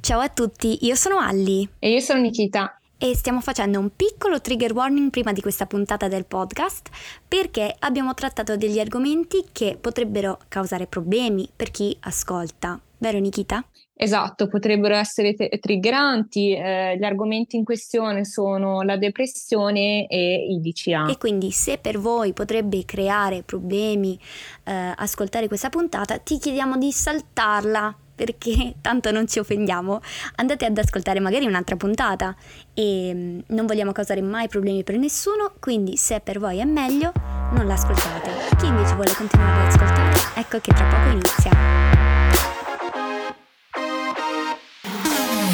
Ciao a tutti, io sono Alli. E io sono Nikita. E stiamo facendo un piccolo trigger warning prima di questa puntata del podcast perché abbiamo trattato degli argomenti che potrebbero causare problemi per chi ascolta. Vero Nikita? Esatto, potrebbero essere te- triggeranti. Eh, gli argomenti in questione sono la depressione e il DCA. E quindi se per voi potrebbe creare problemi eh, ascoltare questa puntata, ti chiediamo di saltarla perché tanto non ci offendiamo, andate ad ascoltare magari un'altra puntata e mm, non vogliamo causare mai problemi per nessuno, quindi se per voi è meglio non l'ascoltate. Chi invece vuole continuare ad ascoltare, ecco che tra poco inizia.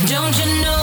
Don't you know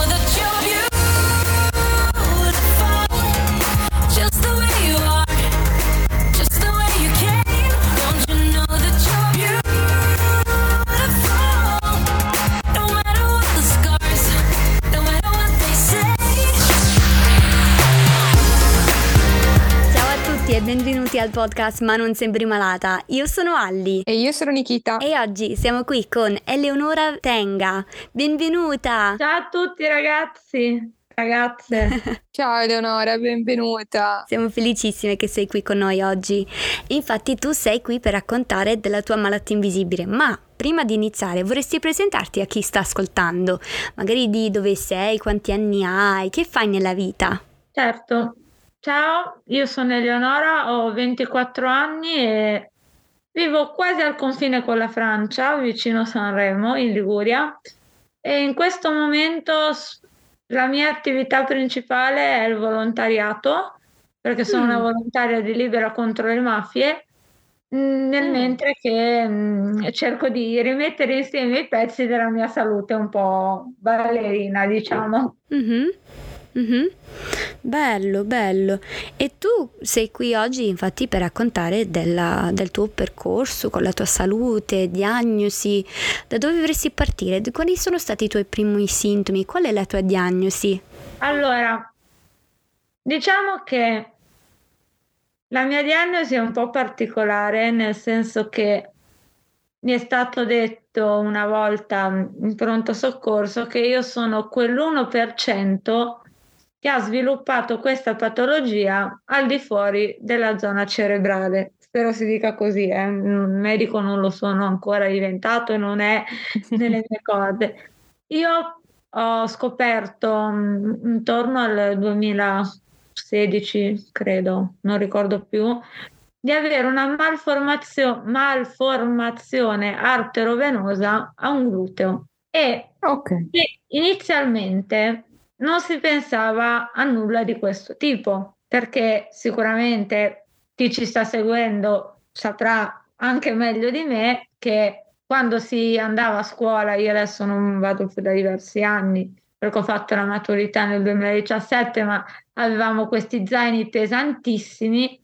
benvenuti al podcast Ma non sembri malata. Io sono Alli. E io sono Nikita. E oggi siamo qui con Eleonora Tenga. Benvenuta! Ciao a tutti ragazzi! Ragazze. Ciao Eleonora, benvenuta. Siamo felicissime che sei qui con noi oggi. Infatti tu sei qui per raccontare della tua malattia invisibile, ma prima di iniziare vorresti presentarti a chi sta ascoltando? Magari di dove sei, quanti anni hai, che fai nella vita? Certo, Ciao, io sono Eleonora, ho 24 anni e vivo quasi al confine con la Francia, vicino Sanremo, in Liguria. E in questo momento la mia attività principale è il volontariato, perché sono mm. una volontaria di Libera contro le mafie, nel mm. mentre che mh, mm, cerco di rimettere insieme i pezzi della mia salute un po' ballerina, diciamo. Mm-hmm. Mm-hmm. Bello, bello. E tu sei qui oggi infatti per raccontare della, del tuo percorso con la tua salute, diagnosi, da dove dovresti partire? Quali sono stati i tuoi primi sintomi? Qual è la tua diagnosi? Allora, diciamo che la mia diagnosi è un po' particolare nel senso che mi è stato detto una volta in pronto soccorso che io sono quell'1% che ha sviluppato questa patologia al di fuori della zona cerebrale. Spero si dica così, eh. un medico non lo sono ancora diventato e non è nelle mie corde. Io ho scoperto um, intorno al 2016, credo, non ricordo più, di avere una malformazio- malformazione arterovenosa a un gluteo e okay. inizialmente non si pensava a nulla di questo tipo, perché sicuramente chi ci sta seguendo saprà anche meglio di me che quando si andava a scuola, io adesso non vado più da diversi anni, perché ho fatto la maturità nel 2017, ma avevamo questi zaini pesantissimi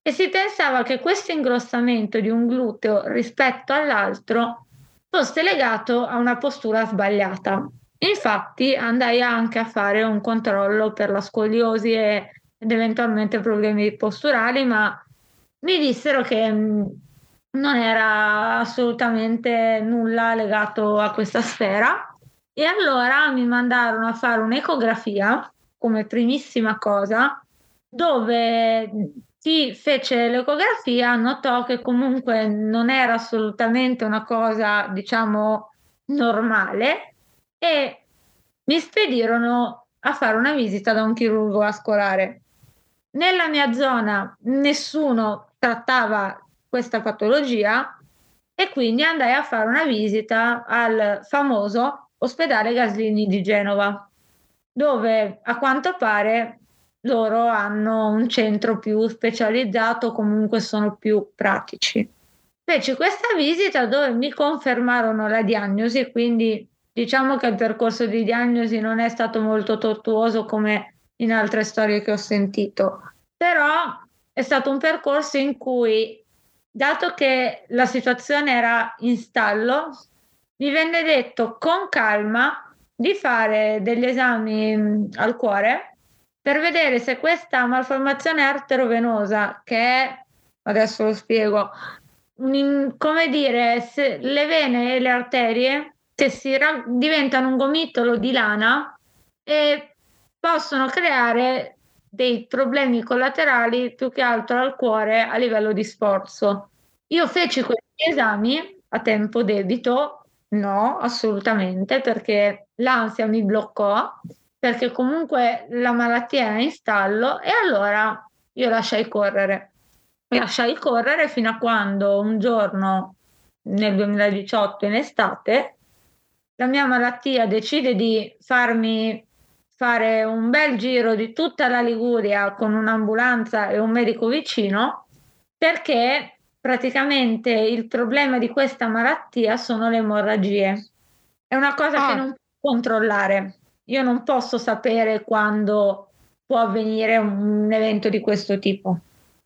e si pensava che questo ingrossamento di un gluteo rispetto all'altro fosse legato a una postura sbagliata. Infatti andai anche a fare un controllo per la scoliosi ed eventualmente problemi posturali, ma mi dissero che mm, non era assolutamente nulla legato a questa sfera. E allora mi mandarono a fare un'ecografia come primissima cosa dove chi fece l'ecografia notò che comunque non era assolutamente una cosa diciamo normale e mi spedirono a fare una visita da un chirurgo vascolare. Nella mia zona nessuno trattava questa patologia e quindi andai a fare una visita al famoso ospedale Gaslini di Genova, dove a quanto pare loro hanno un centro più specializzato, comunque sono più pratici. Feci questa visita dove mi confermarono la diagnosi quindi Diciamo che il percorso di diagnosi non è stato molto tortuoso come in altre storie che ho sentito, però è stato un percorso in cui, dato che la situazione era in stallo, mi venne detto con calma di fare degli esami al cuore per vedere se questa malformazione arterovenosa, che è, adesso lo spiego, un, come dire, se le vene e le arterie che si ra- diventano un gomitolo di lana e possono creare dei problemi collaterali più che altro al cuore a livello di sforzo. Io feci questi esami a tempo debito? No, assolutamente, perché l'ansia mi bloccò, perché comunque la malattia era in stallo e allora io lasciai correre. Lasciai correre fino a quando un giorno nel 2018 in estate la mia malattia decide di farmi fare un bel giro di tutta la Liguria con un'ambulanza e un medico vicino perché praticamente il problema di questa malattia sono le emorragie. È una cosa ah. che non può controllare. Io non posso sapere quando può avvenire un evento di questo tipo.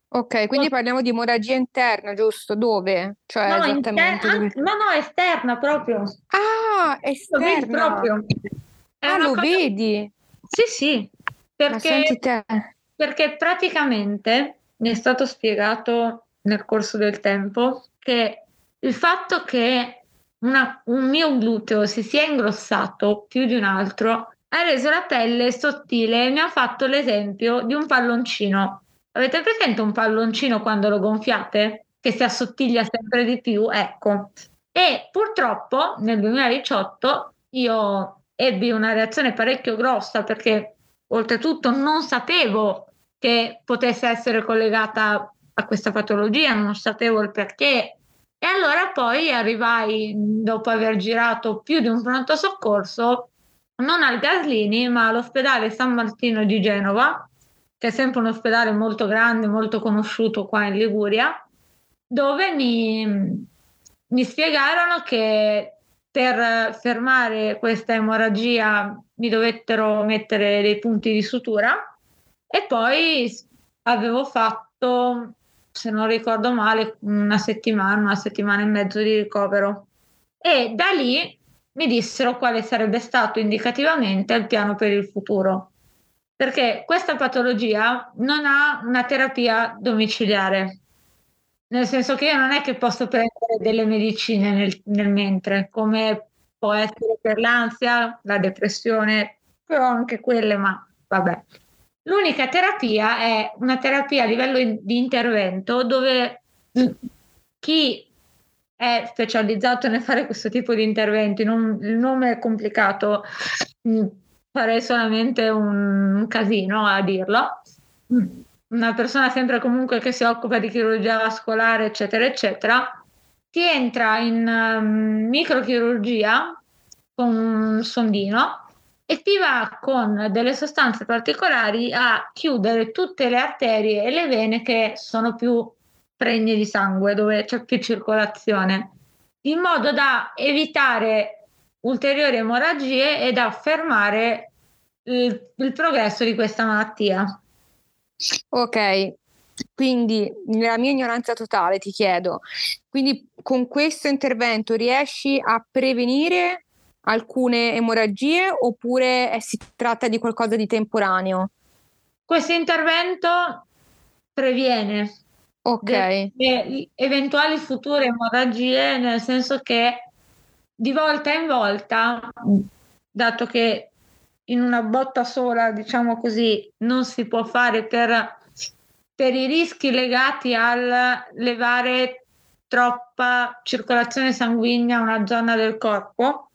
Ok, quindi parliamo di emorragia interna, giusto? Dove? Cioè, no, esattamente inter- dove... no, no, esterna proprio. Ah, esterna. proprio. È ah, lo cosa... vedi? Sì, sì, perché, perché praticamente mi è stato spiegato nel corso del tempo che il fatto che una, un mio gluteo si sia ingrossato più di un altro ha reso la pelle sottile e mi ha fatto l'esempio di un palloncino. Avete presente un palloncino quando lo gonfiate? Che si assottiglia sempre di più? Ecco. E purtroppo nel 2018 io ebbi una reazione parecchio grossa perché oltretutto non sapevo che potesse essere collegata a questa patologia, non sapevo il perché. E allora poi arrivai, dopo aver girato più di un pronto soccorso, non al Gaslini, ma all'ospedale San Martino di Genova, che è sempre un ospedale molto grande, molto conosciuto qua in Liguria, dove mi, mi spiegarono che per fermare questa emorragia mi dovettero mettere dei punti di sutura e poi avevo fatto, se non ricordo male, una settimana, una settimana e mezzo di ricovero. E da lì mi dissero quale sarebbe stato indicativamente il piano per il futuro. Perché questa patologia non ha una terapia domiciliare, nel senso che io non è che posso prendere delle medicine nel, nel mentre, come può essere per l'ansia, la depressione, però anche quelle, ma vabbè. L'unica terapia è una terapia a livello di intervento dove chi è specializzato nel fare questo tipo di interventi, non, il nome è complicato, mm, farei solamente un casino a dirlo. Una persona sempre comunque che si occupa di chirurgia vascolare, eccetera, eccetera, ti entra in um, microchirurgia con un sondino e ti va con delle sostanze particolari a chiudere tutte le arterie e le vene che sono più pregne di sangue, dove c'è più circolazione, in modo da evitare ulteriori emorragie e da fermare il, il progresso di questa malattia. Ok, quindi nella mia ignoranza totale ti chiedo, quindi con questo intervento riesci a prevenire alcune emorragie oppure eh, si tratta di qualcosa di temporaneo? Questo intervento previene okay. eventuali future emorragie, nel senso che di volta in volta, dato che in una botta sola, diciamo così, non si può fare per, per i rischi legati al levare troppa circolazione sanguigna a una zona del corpo.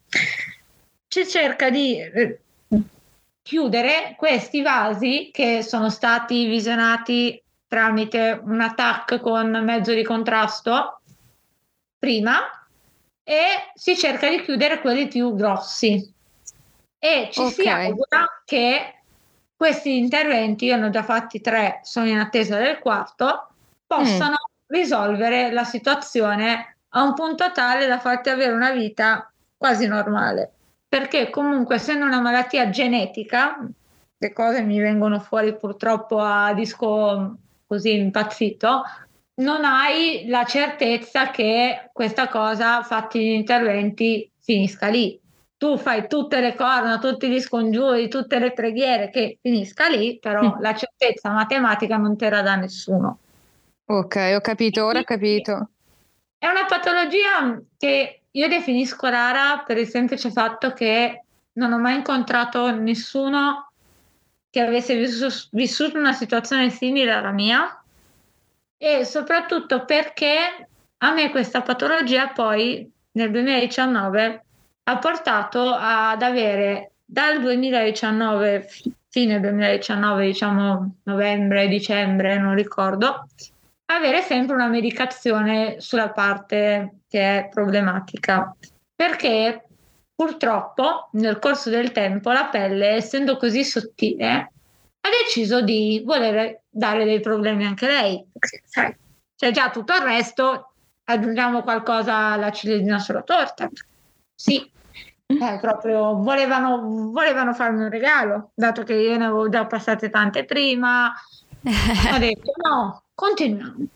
Si cerca di eh, chiudere questi vasi che sono stati visionati tramite un attacco con mezzo di contrasto prima e si cerca di chiudere quelli più grossi e ci okay. si augura che questi interventi, io ne ho già fatti tre, sono in attesa del quarto, possano mm. risolvere la situazione a un punto tale da farti avere una vita quasi normale. Perché comunque essendo una malattia genetica, le cose mi vengono fuori purtroppo a disco così impazzito, non hai la certezza che questa cosa, fatti gli interventi, finisca lì tu fai tutte le corna, tutti gli scongiuri, tutte le preghiere che finisca lì, però mm. la certezza matematica non te la dà nessuno. Ok, ho capito, ora ho capito. È una patologia che io definisco rara per il semplice fatto che non ho mai incontrato nessuno che avesse vissuto, vissuto una situazione simile alla mia e soprattutto perché a me questa patologia poi nel 2019 ha portato ad avere dal 2019, fine 2019, diciamo novembre, dicembre, non ricordo, avere sempre una medicazione sulla parte che è problematica. Perché purtroppo nel corso del tempo la pelle, essendo così sottile, ha deciso di voler dare dei problemi anche lei. Sai, c'è già tutto il resto, aggiungiamo qualcosa alla ciliegina sulla torta. Sì, eh, proprio volevano, volevano farmi un regalo, dato che io ne avevo già passate tante prima. ho detto no, continuiamo.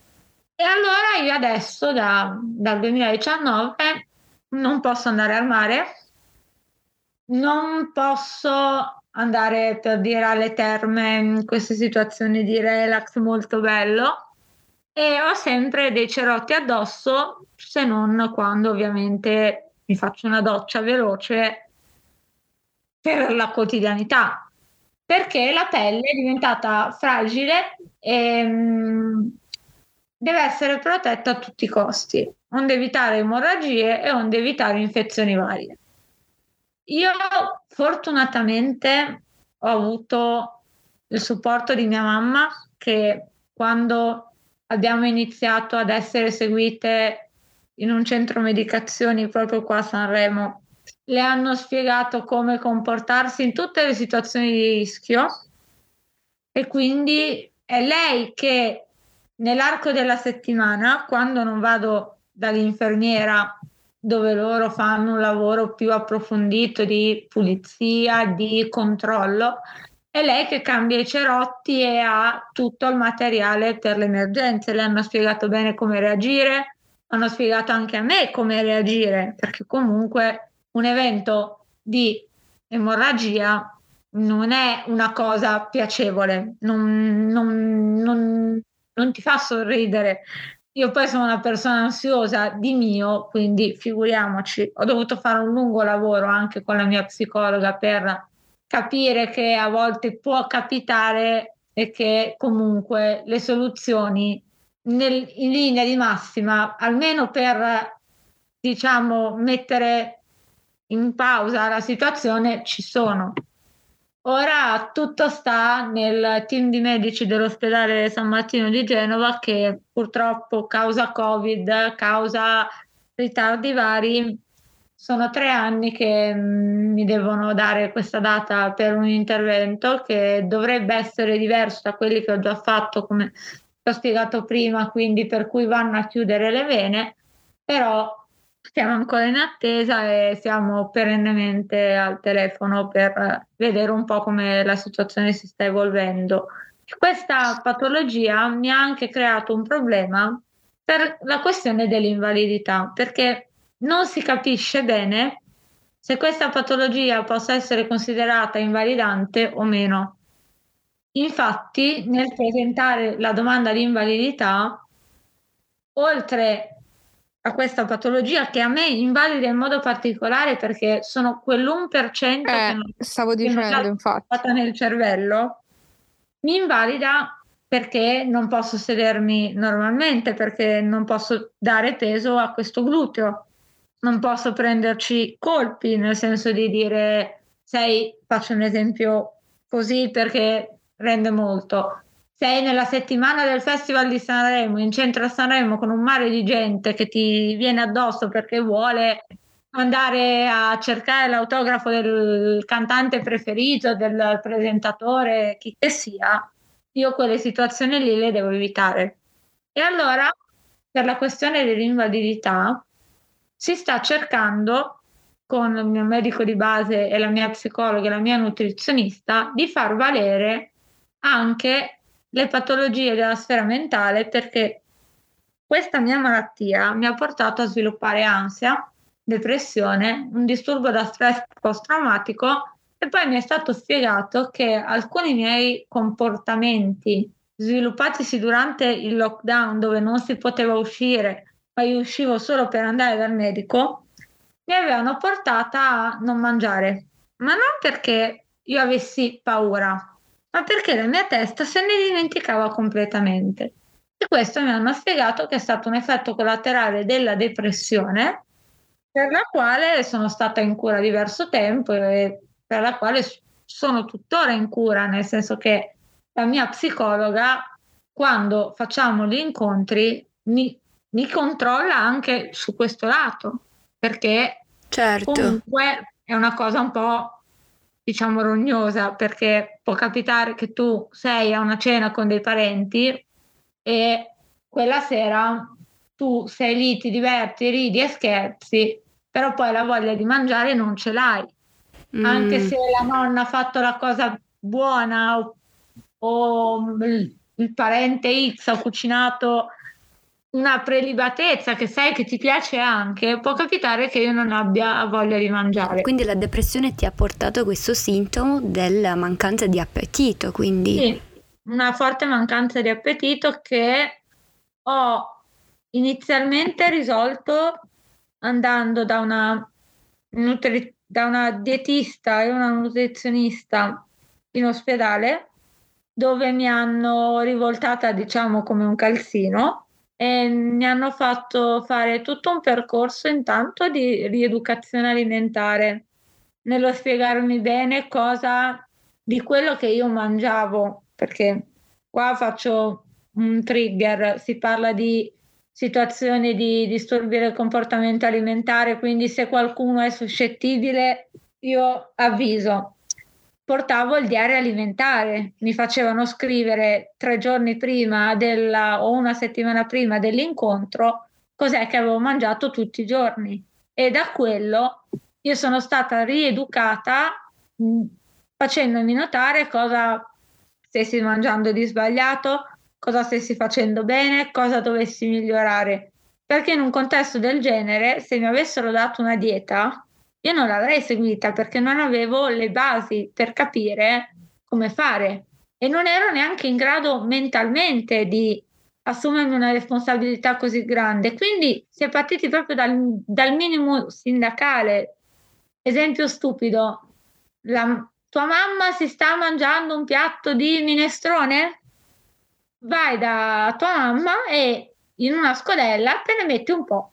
E allora io adesso da, dal 2019 non posso andare al mare, non posso andare per dire alle terme in queste situazioni di relax molto bello. E ho sempre dei cerotti addosso se non quando ovviamente mi faccio una doccia veloce per la quotidianità. Perché la pelle è diventata fragile e mm, deve essere protetta a tutti i costi, onde evitare emorragie e onde evitare infezioni varie. Io fortunatamente ho avuto il supporto di mia mamma che quando abbiamo iniziato ad essere seguite in un centro medicazioni proprio qua a Sanremo, le hanno spiegato come comportarsi in tutte le situazioni di rischio. E quindi è lei che nell'arco della settimana, quando non vado dall'infermiera dove loro fanno un lavoro più approfondito di pulizia, di controllo, è lei che cambia i cerotti e ha tutto il materiale per le emergenze. Le hanno spiegato bene come reagire, hanno spiegato anche a me come reagire, perché comunque un evento di emorragia non è una cosa piacevole, non, non, non, non ti fa sorridere. Io poi sono una persona ansiosa di mio, quindi figuriamoci, ho dovuto fare un lungo lavoro anche con la mia psicologa per capire che a volte può capitare e che comunque le soluzioni nel, in linea di massima, almeno per diciamo mettere in pausa la situazione, ci sono. Ora tutto sta nel team di medici dell'ospedale San Martino di Genova che purtroppo causa Covid, causa ritardi vari, sono tre anni che mm, mi devono dare questa data per un intervento che dovrebbe essere diverso da quelli che ho già fatto, come ho spiegato prima, quindi per cui vanno a chiudere le vene, però siamo ancora in attesa e siamo perennemente al telefono per vedere un po' come la situazione si sta evolvendo. Questa patologia mi ha anche creato un problema per la questione dell'invalidità, perché non si capisce bene se questa patologia possa essere considerata invalidante o meno. Infatti, nel presentare la domanda di invalidità, oltre a questa patologia che a me invalida in modo particolare perché sono quell'1% eh, che non, stavo dicendo, infatti. nel cervello, mi invalida perché non posso sedermi normalmente, perché non posso dare peso a questo gluteo, non posso prenderci colpi, nel senso di dire, sei, faccio un esempio così perché rende molto, sei nella settimana del Festival di Sanremo, in centro a Sanremo, con un mare di gente che ti viene addosso perché vuole andare a cercare l'autografo del cantante preferito, del presentatore, chi che sia, io quelle situazioni lì le devo evitare. E allora, per la questione dell'invalidità, si sta cercando con il mio medico di base e la mia psicologa e la mia nutrizionista di far valere anche le patologie della sfera mentale perché questa mia malattia mi ha portato a sviluppare ansia, depressione, un disturbo da stress post-traumatico e poi mi è stato spiegato che alcuni miei comportamenti sviluppatisi durante il lockdown dove non si poteva uscire, ma io uscivo solo per andare dal medico, mi avevano portata a non mangiare, ma non perché io avessi paura, ma perché la mia testa se ne dimenticava completamente. E questo mi hanno spiegato che è stato un effetto collaterale della depressione, per la quale sono stata in cura diverso tempo e per la quale sono tuttora in cura, nel senso che la mia psicologa, quando facciamo gli incontri, mi, mi controlla anche su questo lato, perché certo. comunque è una cosa un po' diciamo rognosa, perché può capitare che tu sei a una cena con dei parenti e quella sera tu sei lì, ti diverti, ridi e scherzi, però poi la voglia di mangiare non ce l'hai. Mm. Anche se la nonna ha fatto la cosa buona o, o il, il parente X ha cucinato una prelibatezza che sai che ti piace anche, può capitare che io non abbia voglia di mangiare. Quindi la depressione ti ha portato questo sintomo della mancanza di appetito, quindi... Sì, una forte mancanza di appetito che ho inizialmente risolto andando da una, nutri- da una dietista e una nutrizionista in ospedale dove mi hanno rivoltata diciamo come un calzino e mi hanno fatto fare tutto un percorso intanto di rieducazione alimentare, nello spiegarmi bene cosa di quello che io mangiavo, perché qua faccio un trigger, si parla di situazioni di disturbi del comportamento alimentare, quindi se qualcuno è suscettibile io avviso portavo il diario alimentare, mi facevano scrivere tre giorni prima della, o una settimana prima dell'incontro cos'è che avevo mangiato tutti i giorni e da quello io sono stata rieducata mh, facendomi notare cosa stessi mangiando di sbagliato, cosa stessi facendo bene, cosa dovessi migliorare. Perché in un contesto del genere, se mi avessero dato una dieta, io non l'avrei seguita perché non avevo le basi per capire come fare e non ero neanche in grado mentalmente di assumermi una responsabilità così grande. Quindi si è partiti proprio dal, dal minimo sindacale. Esempio stupido, la tua mamma si sta mangiando un piatto di minestrone? Vai da tua mamma e in una scodella te ne metti un po'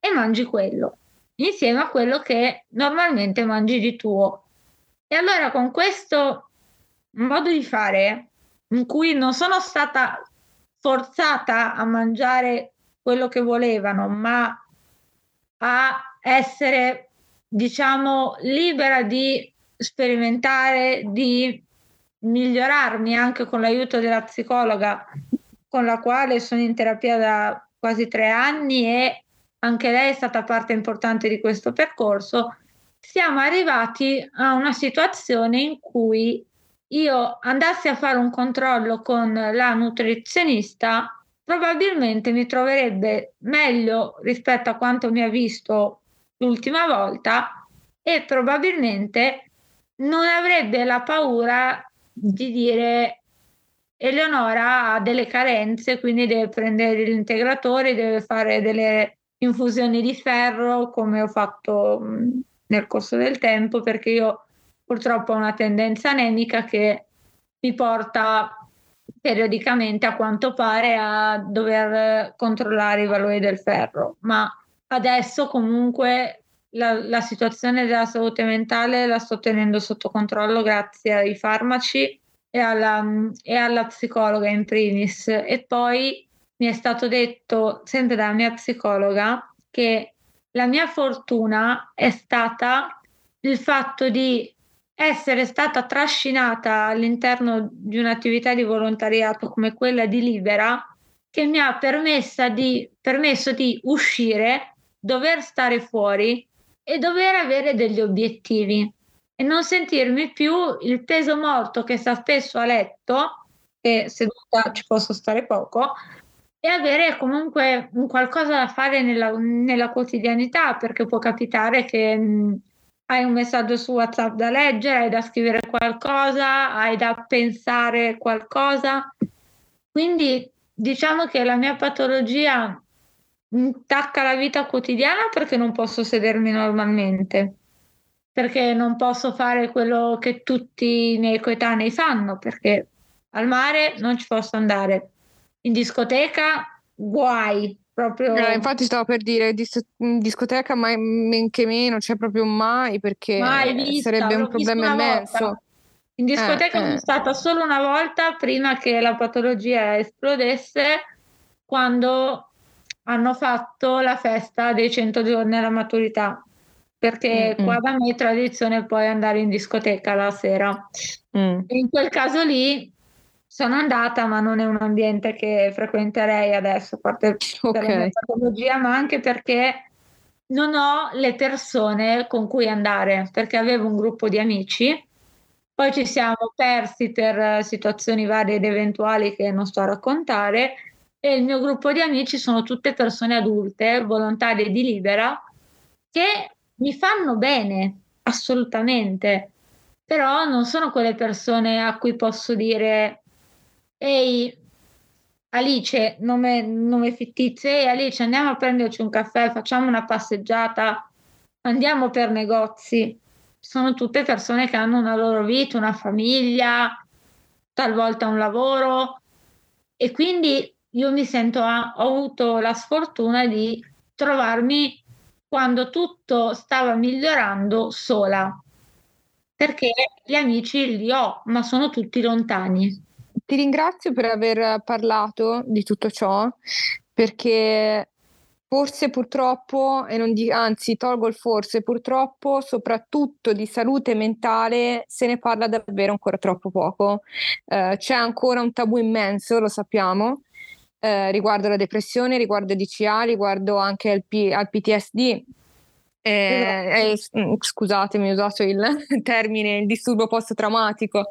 e mangi quello insieme a quello che normalmente mangi di tuo. E allora con questo modo di fare, in cui non sono stata forzata a mangiare quello che volevano, ma a essere, diciamo, libera di sperimentare, di migliorarmi anche con l'aiuto della psicologa con la quale sono in terapia da quasi tre anni e anche lei è stata parte importante di questo percorso, siamo arrivati a una situazione in cui io andassi a fare un controllo con la nutrizionista, probabilmente mi troverebbe meglio rispetto a quanto mi ha visto l'ultima volta e probabilmente non avrebbe la paura di dire Eleonora ha delle carenze, quindi deve prendere gli integratori, deve fare delle infusioni di ferro come ho fatto nel corso del tempo perché io purtroppo ho una tendenza anemica che mi porta periodicamente a quanto pare a dover controllare i valori del ferro. Ma adesso comunque la, la situazione della salute mentale la sto tenendo sotto controllo grazie ai farmaci e alla, e alla psicologa in primis. E poi mi è stato detto sempre dalla mia psicologa che la mia fortuna è stata il fatto di essere stata trascinata all'interno di un'attività di volontariato come quella di Libera che mi ha di, permesso di uscire, dover stare fuori e dover avere degli obiettivi e non sentirmi più il peso morto che sta spesso a letto e seduta ci posso stare poco e avere comunque un qualcosa da fare nella, nella quotidianità, perché può capitare che mh, hai un messaggio su WhatsApp da leggere, hai da scrivere qualcosa, hai da pensare qualcosa. Quindi diciamo che la mia patologia intacca la vita quotidiana perché non posso sedermi normalmente, perché non posso fare quello che tutti i miei coetanei fanno, perché al mare non ci posso andare, in discoteca guai, proprio... Eh, infatti stavo per dire, dis- in discoteca mai, men che meno, cioè proprio mai, perché mai vista, sarebbe un problema immenso. Volta. In discoteca eh, sono eh. stata solo una volta prima che la patologia esplodesse, quando hanno fatto la festa dei 100 giorni alla maturità, perché mm-hmm. qua da me è tradizione poi andare in discoteca la sera. Mm. in quel caso lì sono andata, ma non è un ambiente che frequenterei adesso, a parte okay. per la mia patologia, ma anche perché non ho le persone con cui andare, perché avevo un gruppo di amici. Poi ci siamo persi per situazioni varie ed eventuali che non sto a raccontare. E il mio gruppo di amici sono tutte persone adulte, volontarie di libera, che mi fanno bene, assolutamente, però non sono quelle persone a cui posso dire ehi Alice, nome, nome fittizio, ehi Alice andiamo a prenderci un caffè, facciamo una passeggiata, andiamo per negozi. Sono tutte persone che hanno una loro vita, una famiglia, talvolta un lavoro. E quindi io mi sento, ho avuto la sfortuna di trovarmi quando tutto stava migliorando sola, perché gli amici li ho, ma sono tutti lontani. Ti ringrazio per aver parlato di tutto ciò, perché Forse purtroppo, e non di, anzi tolgo il forse, purtroppo soprattutto di salute mentale se ne parla davvero ancora troppo poco. Eh, c'è ancora un tabù immenso, lo sappiamo, eh, riguardo la depressione, riguardo il DCA, riguardo anche al, P- al PTSD. Eh, eh, scusatemi, ho usato il termine il disturbo post-traumatico.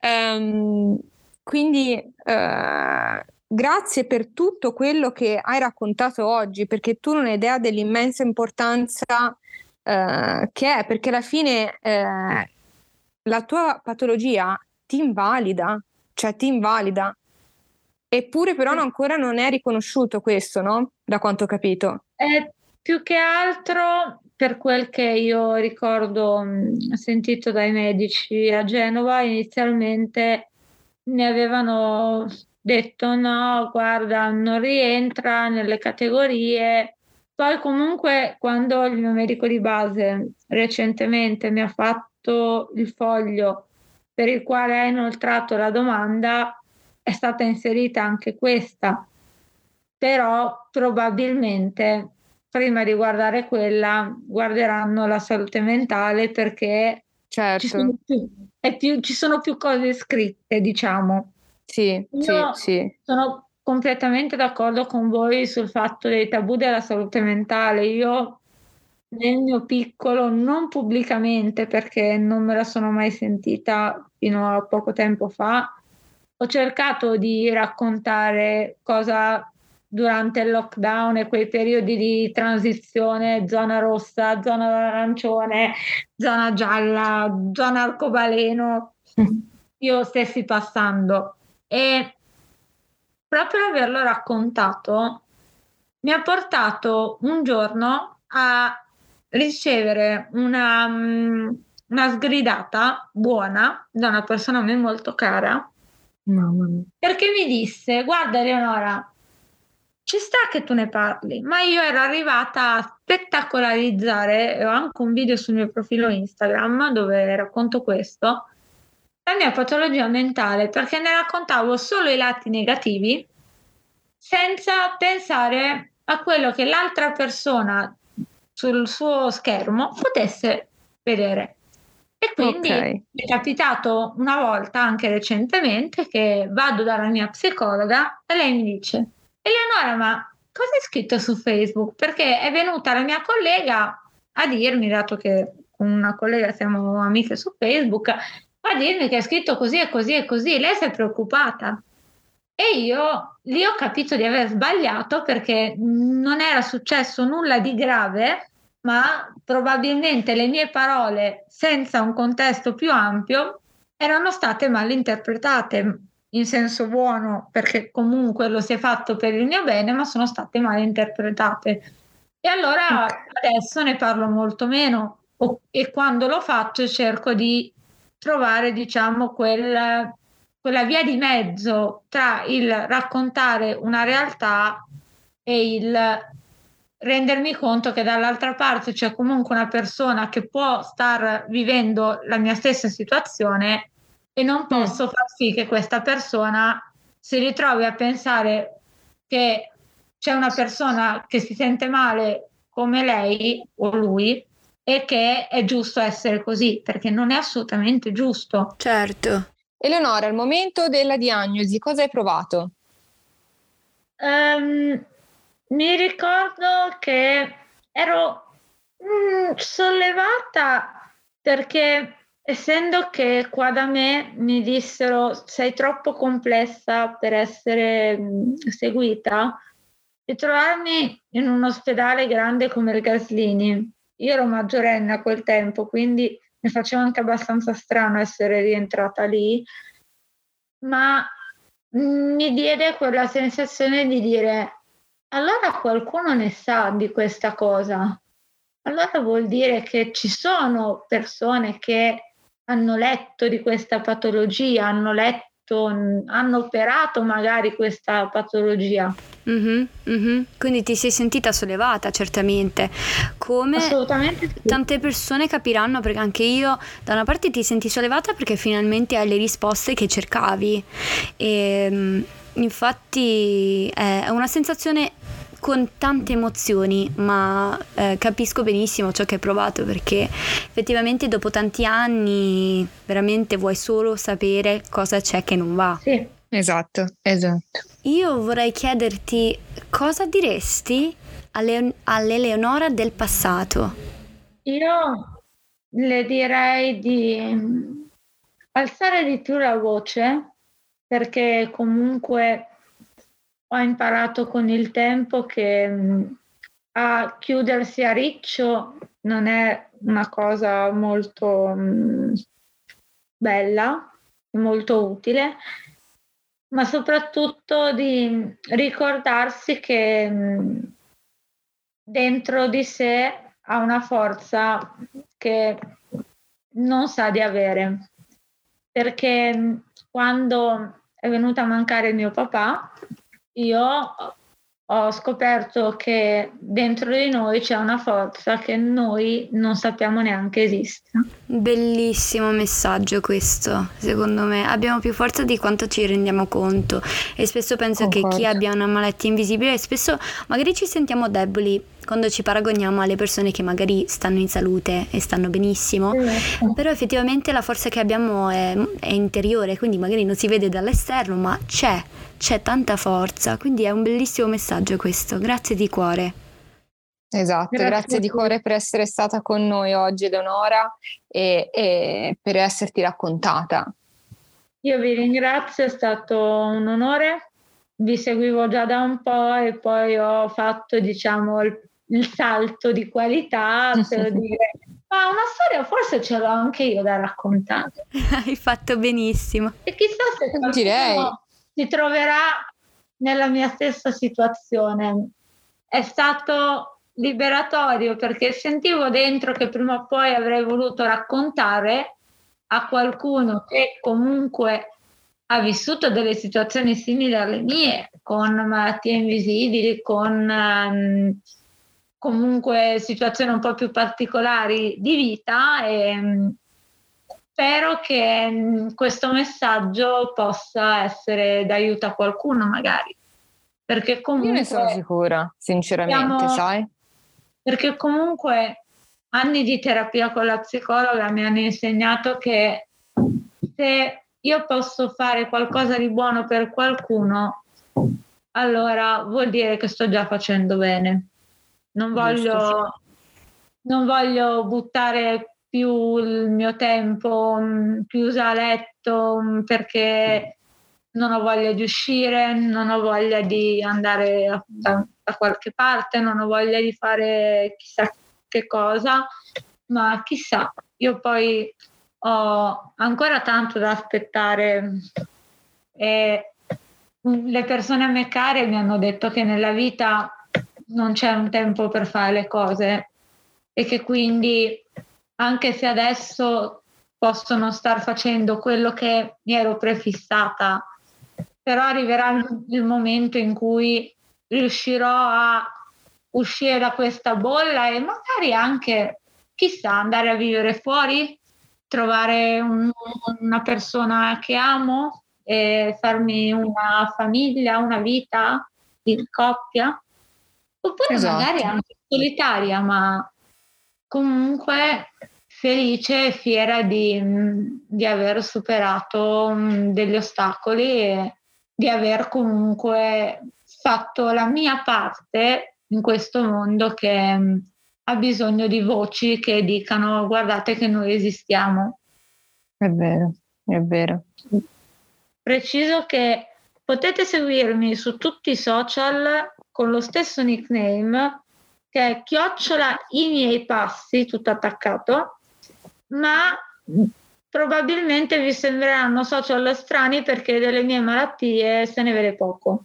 Um, quindi eh, Grazie per tutto quello che hai raccontato oggi, perché tu non hai idea dell'immensa importanza eh, che è, perché alla fine eh, la tua patologia ti invalida, cioè ti invalida. Eppure però ancora non è riconosciuto questo, no? Da quanto ho capito. È più che altro per quel che io ricordo mh, sentito dai medici a Genova, inizialmente ne avevano detto no, guarda, non rientra nelle categorie. Poi comunque quando il mio medico di base recentemente mi ha fatto il foglio per il quale ha inoltrato la domanda, è stata inserita anche questa. Però probabilmente prima di guardare quella guarderanno la salute mentale perché certo. ci, sono più, più, ci sono più cose scritte, diciamo. Sì, Io sì, sì. sono completamente d'accordo con voi sul fatto dei tabù della salute mentale. Io nel mio piccolo, non pubblicamente perché non me la sono mai sentita fino a poco tempo fa, ho cercato di raccontare cosa durante il lockdown e quei periodi di transizione, zona rossa, zona arancione, zona gialla, zona arcobaleno, io stessi passando. E proprio averlo raccontato mi ha portato un giorno a ricevere una, mm, una sgridata buona da una persona a me molto cara. Perché mi disse: Guarda, Eleonora, ci sta che tu ne parli, ma io ero arrivata a spettacolarizzare. Ho anche un video sul mio profilo Instagram dove racconto questo la mia patologia mentale perché ne raccontavo solo i lati negativi senza pensare a quello che l'altra persona sul suo schermo potesse vedere. E quindi okay. è capitato una volta, anche recentemente, che vado dalla mia psicologa e lei mi dice: Eleonora, ma cosa hai scritto su Facebook? Perché è venuta la mia collega a dirmi, dato che con una collega siamo amiche su Facebook, a dirmi che ha scritto così e così e così, lei si è preoccupata. E io lì ho capito di aver sbagliato perché non era successo nulla di grave, ma probabilmente le mie parole senza un contesto più ampio erano state mal interpretate. In senso buono perché comunque lo si è fatto per il mio bene, ma sono state mal interpretate. E allora adesso ne parlo molto meno e quando lo faccio cerco di trovare, diciamo, quel, quella via di mezzo tra il raccontare una realtà e il rendermi conto che dall'altra parte c'è comunque una persona che può star vivendo la mia stessa situazione e non posso far sì che questa persona si ritrovi a pensare che c'è una persona che si sente male come lei o lui e che è giusto essere così, perché non è assolutamente giusto. Certo. Eleonora, al momento della diagnosi, cosa hai provato? Um, mi ricordo che ero mm, sollevata perché essendo che qua da me mi dissero sei troppo complessa per essere seguita, di trovarmi in un ospedale grande come il Gaslini. Io ero maggiorenne a quel tempo, quindi mi faceva anche abbastanza strano essere rientrata lì, ma mi diede quella sensazione di dire allora qualcuno ne sa di questa cosa. Allora vuol dire che ci sono persone che hanno letto di questa patologia, hanno letto hanno operato magari questa patologia. Mm-hmm, mm-hmm. Quindi ti sei sentita sollevata, certamente. Come sì. tante persone capiranno, perché anche io da una parte ti senti sollevata perché finalmente hai le risposte che cercavi. E, ehm, infatti è una sensazione con tante emozioni, ma eh, capisco benissimo ciò che hai provato perché effettivamente dopo tanti anni veramente vuoi solo sapere cosa c'è che non va. Sì, esatto, esatto. Io vorrei chiederti cosa diresti alle, all'Eleonora del passato? Io le direi di alzare di più la voce perché comunque ho imparato con il tempo che mm, a chiudersi a riccio non è una cosa molto mm, bella, molto utile, ma soprattutto di ricordarsi che mm, dentro di sé ha una forza che non sa di avere, perché quando è venuto a mancare mio papà, io ho scoperto che dentro di noi c'è una forza che noi non sappiamo neanche esiste. Bellissimo messaggio questo, secondo me. Abbiamo più forza di quanto ci rendiamo conto e spesso penso Concordo. che chi abbia una malattia invisibile, spesso magari ci sentiamo deboli quando ci paragoniamo alle persone che magari stanno in salute e stanno benissimo, esatto. però effettivamente la forza che abbiamo è, è, interiore, quindi magari non si vede dall'esterno, ma c'è, c'è tanta forza, quindi è un bellissimo messaggio questo, grazie di cuore. Esatto, grazie, grazie di cuore per essere stata con noi oggi Eleonora e, e per esserti raccontata. Io vi ringrazio, è stato un onore vi seguivo già da un po' e poi ho fatto diciamo il il salto di qualità per dire ma una storia forse ce l'ho anche io da raccontare. Hai fatto benissimo. E chissà se qualcuno si troverà nella mia stessa situazione. È stato liberatorio perché sentivo dentro che prima o poi avrei voluto raccontare a qualcuno che comunque ha vissuto delle situazioni simili alle mie, con malattie invisibili, con um, comunque situazioni un po' più particolari di vita e mm, spero che mm, questo messaggio possa essere d'aiuto a qualcuno magari. Perché comunque... Io ne sono sicura, sinceramente, siamo, sai? Perché comunque anni di terapia con la psicologa mi hanno insegnato che se io posso fare qualcosa di buono per qualcuno, allora vuol dire che sto già facendo bene. Non voglio, non voglio buttare più il mio tempo mm, chiusa a letto mm, perché non ho voglia di uscire, non ho voglia di andare da, da, qualche parte, non ho voglia di fare chissà che cosa, ma chissà, io poi ho ancora tanto da aspettare e le persone a me care mi hanno detto che nella vita non c'è un tempo per fare le cose e che quindi anche se adesso possono star facendo quello che mi ero prefissata, però arriverà il momento in cui riuscirò a uscire da questa bolla e magari anche, chissà, andare a vivere fuori, trovare un, una persona che amo e farmi una famiglia, una vita in coppia, oppure esatto. magari anche solitaria, ma comunque felice e fiera di, di aver superato mm, degli ostacoli e di aver comunque fatto la mia parte in questo mondo che mm, ha bisogno di voci che dicano guardate che noi esistiamo. È vero, è vero. Preciso che potete seguirmi su tutti i social con lo stesso nickname che è chiocciola i miei passi, tutto attaccato, ma probabilmente vi sembreranno social strani perché delle mie malattie se ne vede poco.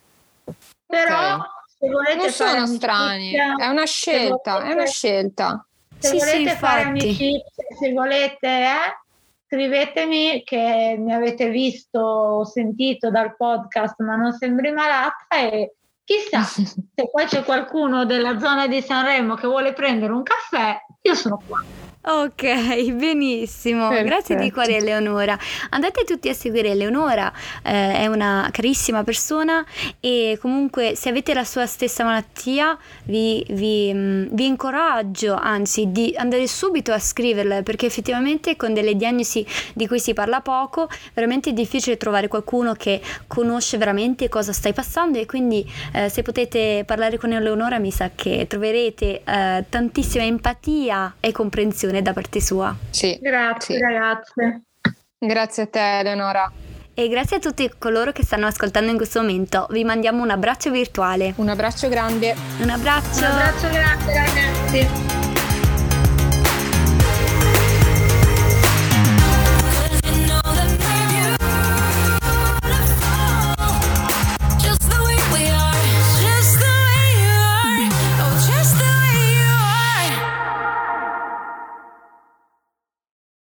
Però okay. se volete non sono strani, è una scelta, volete, è una scelta. Se sì, volete sì, fare amicizia, se volete, eh, scrivetemi che mi avete visto o sentito dal podcast ma non sembri malata e chissà se poi c'è qualcuno della zona di Sanremo che vuole prendere un caffè, io sono qua. Ok, benissimo. Perfetto. Grazie di cuore Eleonora. Andate tutti a seguire Eleonora, eh, è una carissima persona e comunque se avete la sua stessa malattia vi, vi, mm, vi incoraggio anzi di andare subito a scriverla perché effettivamente con delle diagnosi di cui si parla poco veramente è difficile trovare qualcuno che conosce veramente cosa stai passando e quindi eh, se potete parlare con Eleonora mi sa che troverete eh, tantissima empatia e comprensione attenzione da parte sua. Sì. Grazie sì. ragazze. Grazie a te Eleonora. E grazie a tutti coloro che stanno ascoltando in questo momento. Vi mandiamo un abbraccio virtuale. Un abbraccio grande. Un abbraccio. Un abbraccio grande ragazzi.